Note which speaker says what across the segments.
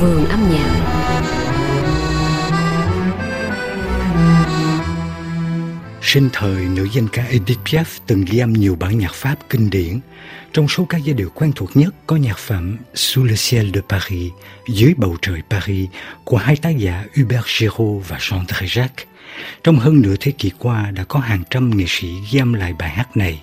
Speaker 1: vườn âm nhạc
Speaker 2: Sinh thời, nữ danh ca Edith Piaf từng ghi âm nhiều bản nhạc Pháp kinh điển. Trong số các giai điệu quen thuộc nhất có nhạc phẩm Sous le ciel de Paris, dưới bầu trời Paris của hai tác giả Hubert Giraud và Jean Dréjac. Trong hơn nửa thế kỷ qua đã có hàng trăm nghệ sĩ ghi âm lại bài hát này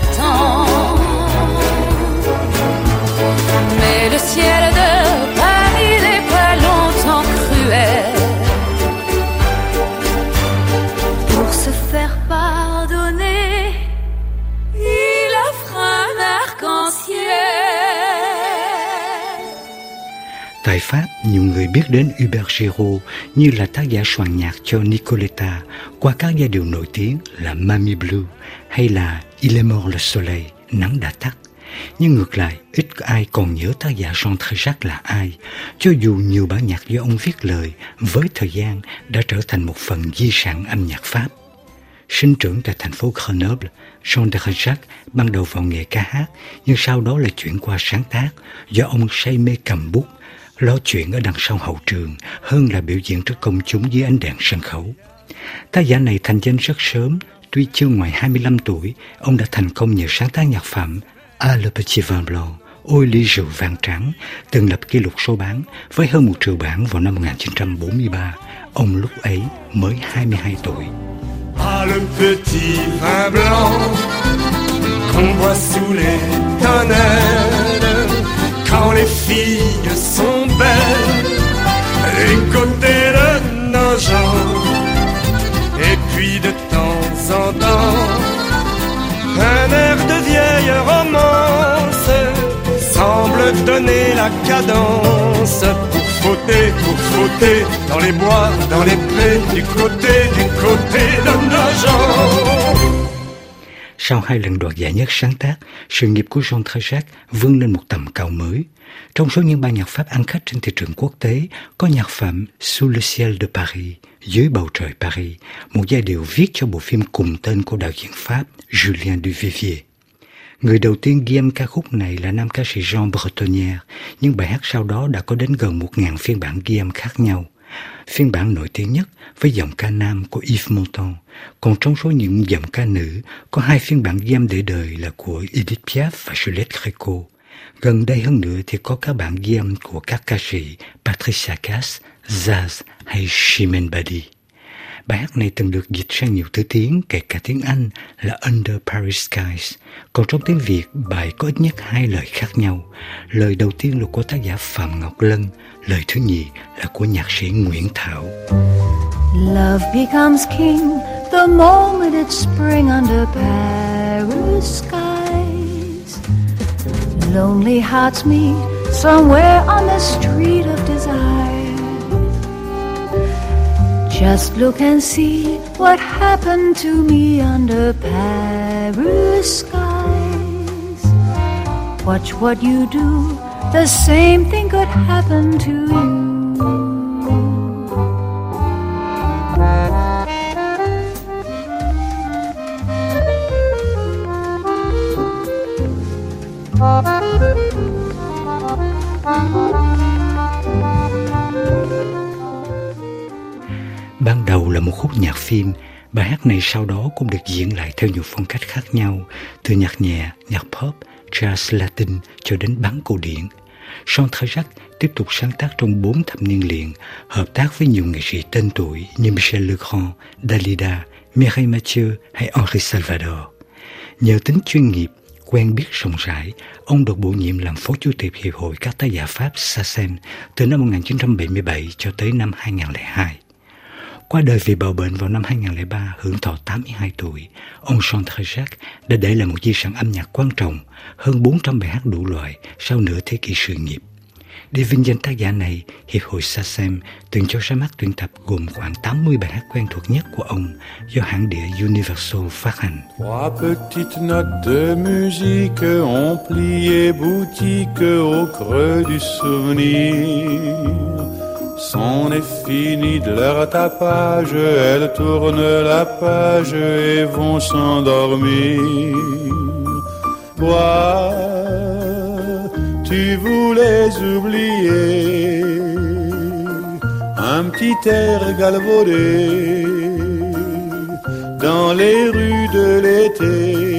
Speaker 2: t'attend. Pháp, nhiều người biết đến Hubert Giraud như là tác giả soạn nhạc cho Nicoletta qua các giai điệu nổi tiếng là Mami Blue hay là Il est mort le soleil, nắng đã tắt. Nhưng ngược lại, ít có ai còn nhớ tác giả Jean Tréjac là ai, cho dù nhiều bản nhạc do ông viết lời với thời gian đã trở thành một phần di sản âm nhạc Pháp. Sinh trưởng tại thành phố Grenoble, Jean Tréjac ban đầu vào nghề ca hát, nhưng sau đó lại chuyển qua sáng tác do ông say mê cầm bút, lo chuyện ở đằng sau hậu trường hơn là biểu diễn trước công chúng dưới ánh đèn sân khấu. Tác giả này thành danh rất sớm, tuy chưa ngoài 25 tuổi, ông đã thành công nhờ sáng tác nhạc phẩm A le petit vin blanc, Ôi ly rượu vàng trắng, từng lập kỷ lục số bán với hơn một triệu bản vào năm 1943. Ông lúc ấy mới 22 tuổi.
Speaker 3: Ah, le petit vin blanc qu'on boit sous les tonnerres quand les filles sont belles, les côtés de nos gens. Et puis de temps en temps, un air de vieille romance semble donner la cadence pour fauter, pour fauter dans les bois, dans les prés, du côté, du côté de nos gens.
Speaker 2: Sau hai lần đoạt giải nhất sáng tác, sự nghiệp của Jean Tréjac vươn lên một tầm cao mới. Trong số những ban nhạc Pháp ăn khách trên thị trường quốc tế, có nhạc phẩm Sous le ciel de Paris, dưới bầu trời Paris, một giai điệu viết cho bộ phim cùng tên của đạo diễn Pháp Julien Duvivier. Người đầu tiên ghi âm ca khúc này là nam ca sĩ Jean Bretonnier, nhưng bài hát sau đó đã có đến gần một ngàn phiên bản ghi âm khác nhau. Phiên bản nổi tiếng nhất với giọng ca nam của Yves Montand, còn trong số những giọng ca nữ có hai phiên bản ghi âm để đời là của Edith Piaf và Juliette Gréco. Gần đây hơn nữa thì có các bản ghi âm của các ca sĩ Patricia Cass, Zaz hay Shimen Badi. Bài hát này từng được dịch sang nhiều thứ tiếng, kể cả tiếng Anh là Under Paris Skies. Còn trong tiếng Việt, bài có ít nhất hai lời khác nhau. Lời đầu tiên là của tác giả Phạm Ngọc Lân, lời thứ nhì là của nhạc sĩ Nguyễn Thảo.
Speaker 4: Love becomes king the moment it's spring under Paris skies. Lonely hearts meet somewhere on the street of desire. Just look and see what happened to me under Paris skies. Watch what you do, the same thing could happen to you.
Speaker 2: Ban đầu là một khúc nhạc phim, bài hát này sau đó cũng được diễn lại theo nhiều phong cách khác nhau, từ nhạc nhẹ, nhạc pop, jazz Latin cho đến bắn cổ điển. Son Trejac tiếp tục sáng tác trong bốn thập niên liền, hợp tác với nhiều nghệ sĩ tên tuổi như Michel Legrand, Dalida, Mireille Mathieu hay Henri Salvador. Nhờ tính chuyên nghiệp, quen biết rộng rãi, ông được bổ nhiệm làm phó chủ tịch Hiệp hội các tác giả Pháp SACEM từ năm 1977 cho tới năm 2002. Qua đời vì bạo bệnh vào năm 2003 hưởng thọ 82 tuổi, ông Jean Trejac đã để lại một di sản âm nhạc quan trọng, hơn 400 bài hát đủ loại sau nửa thế kỷ sự nghiệp. Để vinh danh tác giả này, Hiệp hội SACEM từng cho ra mắt tuyển tập gồm khoảng 80 bài hát quen thuộc nhất của ông do hãng đĩa Universal phát hành.
Speaker 1: Trois petites notes de musique ont plié boutique au creux du souvenir. C'en est fini de leur tapage, elles tournent la page et vont s'endormir. Toi, tu voulais oublier un petit air galvaudé dans les rues de l'été.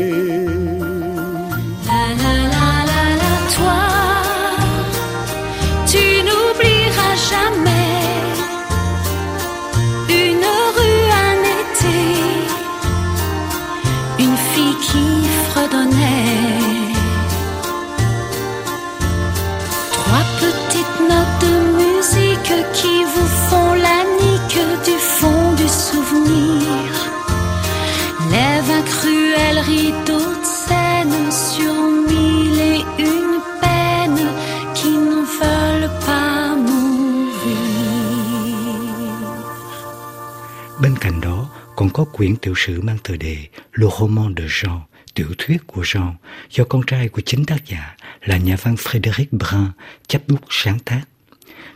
Speaker 2: Cạnh đó còn có quyển tiểu sử mang tựa đề Le roman de Jean, tiểu thuyết của Jean, do con trai của chính tác giả là nhà văn Frédéric Brun chấp bút sáng tác.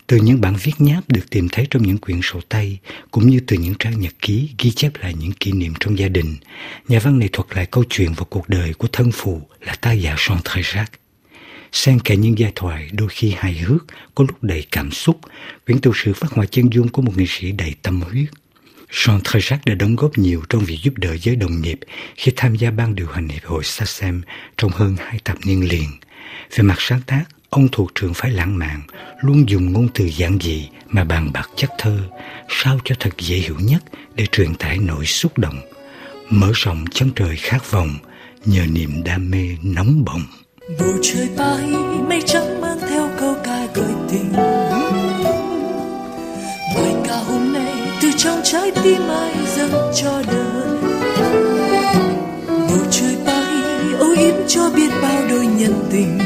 Speaker 2: Từ những bản viết nháp được tìm thấy trong những quyển sổ tay, cũng như từ những trang nhật ký ghi chép lại những kỷ niệm trong gia đình, nhà văn này thuật lại câu chuyện và cuộc đời của thân phụ là tác giả Jean Trejac. Xen kẽ những giai thoại đôi khi hài hước, có lúc đầy cảm xúc, quyển tiểu sử phát họa chân dung của một nghệ sĩ đầy tâm huyết. Jean Trejac đã đóng góp nhiều trong việc giúp đỡ giới đồng nghiệp khi tham gia ban điều hành Hiệp hội SACEM trong hơn hai thập niên liền. Về mặt sáng tác, ông thuộc trường phái lãng mạn, luôn dùng ngôn từ giản dị mà bàn bạc chất thơ, sao cho thật dễ hiểu nhất để truyền tải nỗi xúc động, mở rộng chân trời khát vọng nhờ niềm đam mê nóng bỏng.
Speaker 5: Bầu trời bay mây trắng mang theo câu ca gợi tình trong trái tim ai dâng cho đời. Bầu trời bay, âu yếm cho biết bao đôi nhân tình.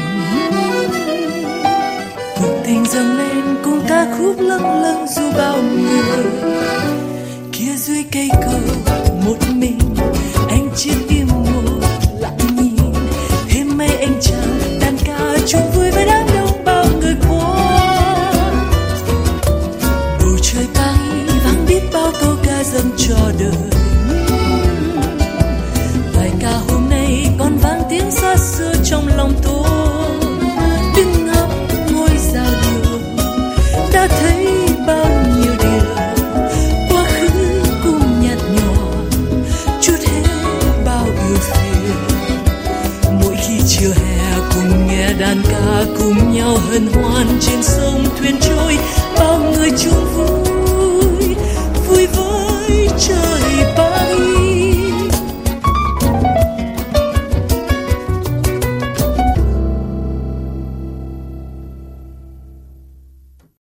Speaker 5: Cuộc tình dâng lên cùng ca khúc lâng lâng dù bao người. Kia dưới cây cầu, một mình, anh chiến đàn hân hoan trên sông thuyền trôi bao người chung vui